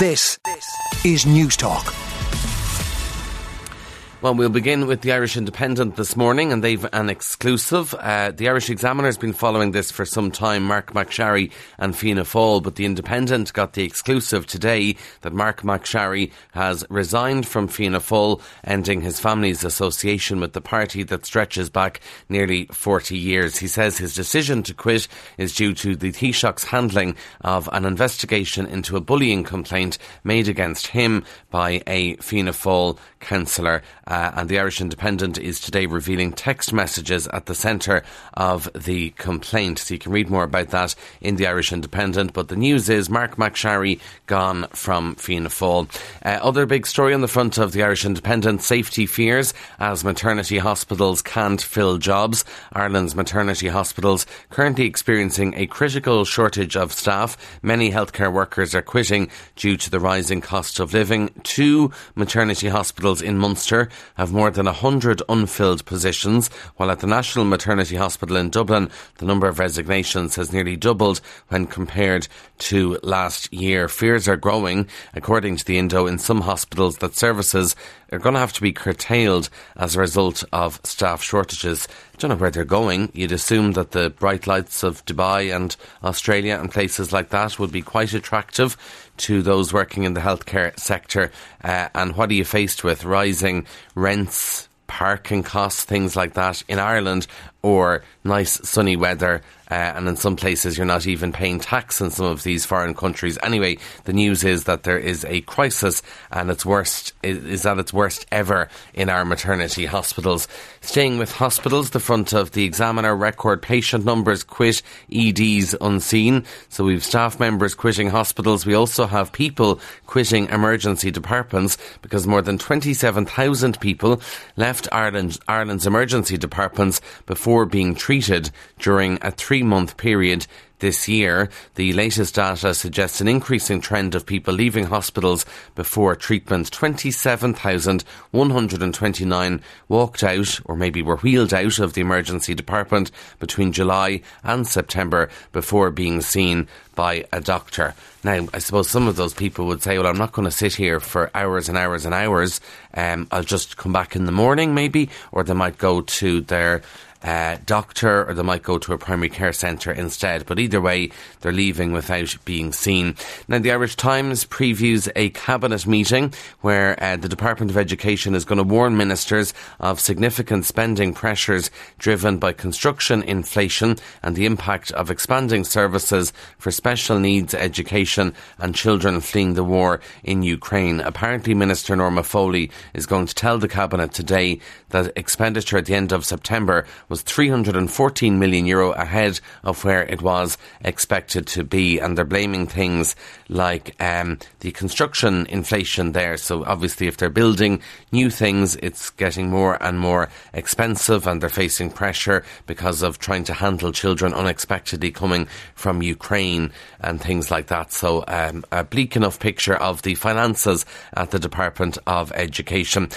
This is Newstalk. Well, we'll begin with the Irish Independent this morning, and they've an exclusive. Uh, the Irish Examiner has been following this for some time, Marc MacSharry and Fianna Fáil, but the Independent got the exclusive today that Marc MacSharry has resigned from Fianna Fáil, ending his family's association with the party that stretches back nearly 40 years. He says his decision to quit is due to the Taoiseach's handling of an investigation into a bullying complaint made against him by a Fianna Fáil councillor. Uh, and the Irish Independent is today revealing text messages at the centre of the complaint. So you can read more about that in the Irish Independent. But the news is Marc MacSharry gone from Fianna Fáil. Uh, other big story on the front of the Irish Independent safety fears as maternity hospitals can't fill jobs. Ireland's maternity hospitals currently experiencing a critical shortage of staff. Many healthcare workers are quitting due to the rising cost of living. Two maternity hospitals in Munster have more than 100 unfilled positions, while at the National Maternity Hospital in Dublin, the number of resignations has nearly doubled when compared to last year. Fears are growing, according to the Indo, in some hospitals that services are going to have to be curtailed as a result of staff shortages. Don't know where they're going. You'd assume that the bright lights of Dubai and Australia and places like that would be quite attractive to those working in the healthcare sector. Uh, and what are you faced with? Rising rents, parking costs, things like that in Ireland, or nice sunny weather uh, and in some places you're not even paying tax in some of these foreign countries. Anyway, the news is that there is a crisis and it's worst is at its worst ever in our maternity hospitals. Staying with hospitals, the front of the Examiner record patient numbers quit EDs unseen. So we've staff members quitting hospitals. We also have people quitting emergency departments because more than 27,000 people left Ireland, Ireland's emergency departments before being treated during a three month period this year. The latest data suggests an increasing trend of people leaving hospitals before treatment. 27,129 walked out, or maybe were wheeled out of the emergency department between July and September before being seen by a doctor. Now, I suppose some of those people would say, well, I'm not going to sit here for hours and hours and hours. Um, I'll just come back in the morning, maybe, or they might go to their uh, doctor or they might go to a primary care centre instead. But either way, they're leaving without being seen. Now, the Irish Times previews a cabinet meeting where uh, the Department of Education is going to warn ministers of significant spending pressures driven by construction inflation and the impact of expanding services for special needs education and children fleeing the war in Ukraine. Apparently, Minister Norma Foley is going to tell the cabinet today that expenditure at the end of September was 314 million euro ahead of where it was expected to be. And they're blaming things like um, the construction inflation there. So obviously, if they're building new things, it's getting more and more expensive and they're facing pressure because of trying to handle children unexpectedly coming from Ukraine and things like that. So um, a bleak enough picture of the finances at the Department of Education.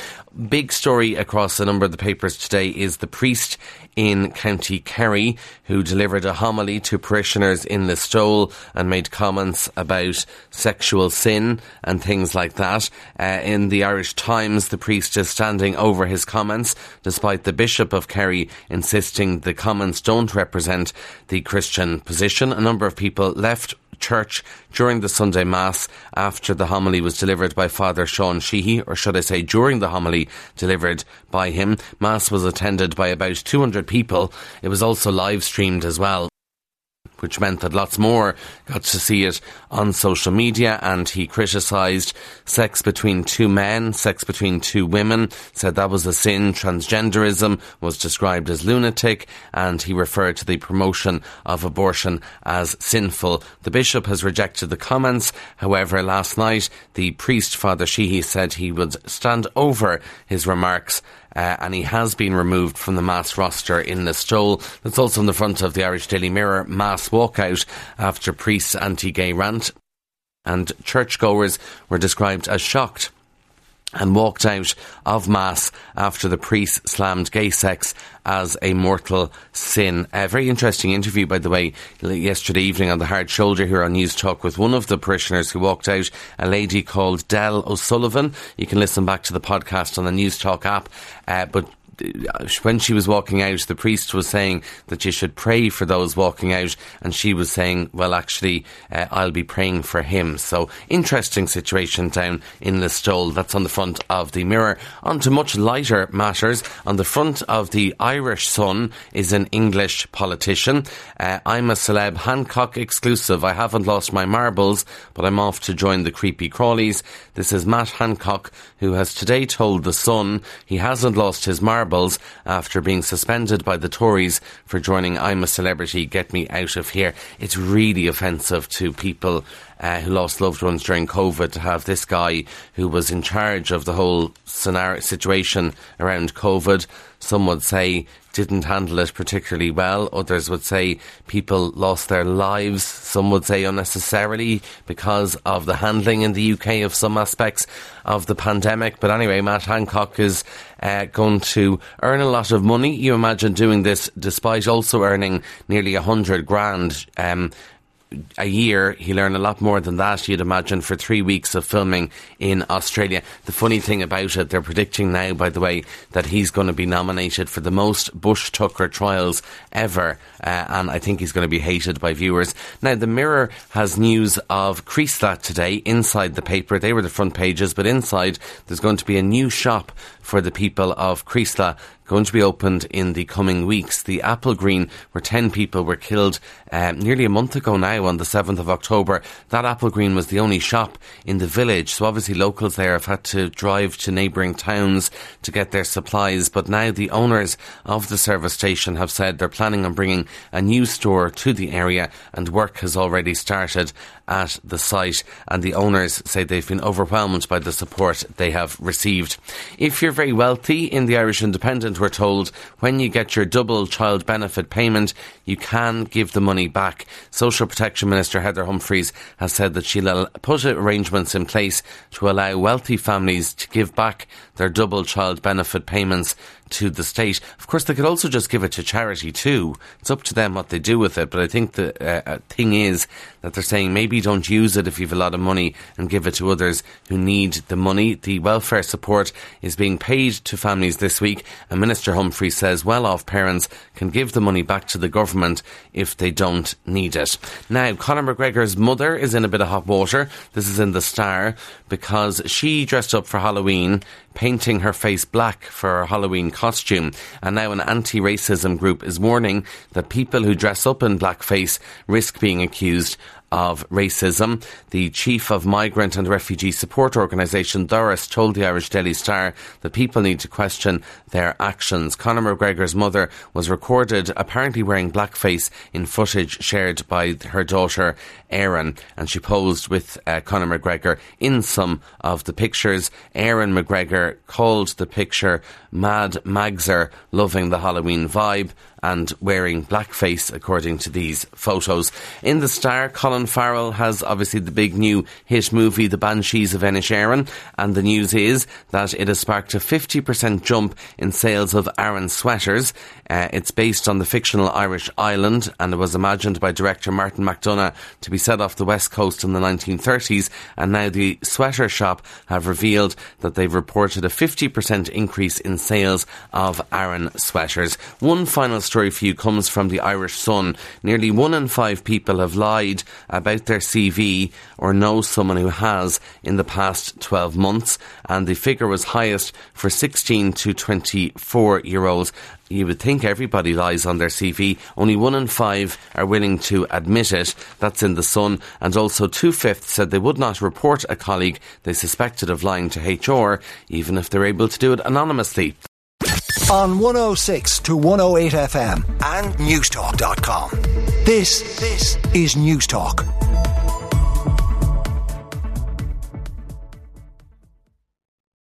Big story across a number of the papers today is the priest in County Kerry who delivered a homily to parishioners in the Listowel and made comments about sexual sin and things like that. Uh, in the Irish Times, the priest is standing over his comments, despite the Bishop of Kerry insisting the comments don't represent the Christian position. A number of people left church during the Sunday Mass after the homily was delivered by Father Sean Sheehy, or should I say during the homily delivered by him. Mass was attended by about 200 people. It was also live streamed as well which meant that lots more got to see it on social media. And he criticised sex between two men, sex between two women, said that was a sin. Transgenderism was described as lunatic, and he referred to the promotion of abortion as sinful. The bishop has rejected the comments. However, last night, the priest, Father Sheehy, said he would stand over his remarks uh, and he has been removed from the mass roster in the Listowel. That's also on the front of the Irish Daily Mirror mass walkout after priests' anti-gay rant. And churchgoers were described as shocked and walked out of Mass after the priest slammed gay sex as a mortal sin. A very interesting interview, by the way, yesterday evening on the Hard Shoulder here on Newstalk with one of the parishioners who walked out, a lady called Dell O'Sullivan. You can listen back to the podcast on the Newstalk app. Uh, but when she was walking out, the priest was saying that you should pray for those walking out, and she was saying, "Well, actually, uh, I'll be praying for him." So interesting situation down in the Listowel. That's on the front of the Mirror. On to much lighter matters. On the front of the Irish Sun is an English politician. Uh, I'm a celeb Hancock exclusive. I haven't lost my marbles, but I'm off to join the creepy crawlies. This is Matt Hancock, who has today told the Sun he hasn't lost his marbles after being suspended by the Tories for joining I'm a Celebrity, Get Me Out of Here. It's really offensive to people uh, who lost loved ones during COVID to have this guy who was in charge of the whole scenario situation around COVID. Some would say didn't handle it particularly well. Others would say people lost their lives. Some would say unnecessarily because of the handling in the UK of some aspects of the pandemic. But anyway, Matt Hancock is uh, going to earn a lot of money. You imagine doing this despite also earning nearly a hundred grand. Um, a year, he'll earn a lot more than that, you'd imagine, for three weeks of filming in Australia. The funny thing about it, they're predicting now, by the way, that he's going to be nominated for the most Bush Tucker trials ever, uh, and I think he's going to be hated by viewers. Now, the Mirror has news of Creeslough today inside the paper. They were the front pages, but inside there's going to be a new shop for the people of Creeslough going to be opened in the coming weeks. The Applegreen, where 10 people were killed um, nearly a month ago now on the 7th of October. That Applegreen was the only shop in the village, so obviously locals there have had to drive to neighbouring towns to get their supplies. But now the owners of the service station have said they're planning on bringing a new store to the area and work has already started at the site, and the owners say they've been overwhelmed by the support they have received. If you're very wealthy in the Irish Independent, we're told when you get your double child benefit payment, you can give the money back. Social Protection Minister Heather Humphreys has said that she'll put arrangements in place to allow wealthy families to give back their double child benefit payments to the state. Of course, they could also just give it to charity too. It's up to them what they do with it. But I think the uh, uh, thing is that they're saying maybe don't use it if you've a lot of money and give it to others who need the money. The welfare support is being paid to families this week, and Minister Humphrey says well-off parents can give the money back to the government if they don't need it. Now, Conor McGregor's mother is in a bit of hot water. This is in the Star because she dressed up for Halloween painting her face black for her Halloween costume. And now an anti racism group is warning that people who dress up in blackface risk being accused of racism. The chief of migrant and refugee support organisation Doras told the Irish Daily Star that people need to question their actions. Conor McGregor's mother was recorded apparently wearing blackface in footage shared by her daughter Erin, and she posed with uh, Conor McGregor in some of the pictures. Erin McGregor called the picture Mad Magzer, loving the Halloween vibe and wearing blackface, according to these photos. In the Star, Colin Farrell has obviously the big new hit movie, The Banshees of Inisherin, and the news is that it has sparked a 50% jump in sales of Aran sweaters. Uh, it's based on the fictional Irish island, and it was imagined by director Martin McDonagh to be set off the west coast in the 1930s, and now the sweater shop have revealed that they've reported a 50% increase in sales of Aran sweaters. One final story for you comes from the Irish Sun. Nearly one in five people have lied about their CV or know someone who has in the past 12 months, and the figure was highest for 16 to 24 year olds. You would think everybody lies on their CV. Only one in five are willing to admit it. That's in the Sun. And also two fifths said they would not report a colleague they suspected of lying to HR, even if they're able to do it anonymously on 106 to 108 FM and Newstalk.com. This, this is Newstalk.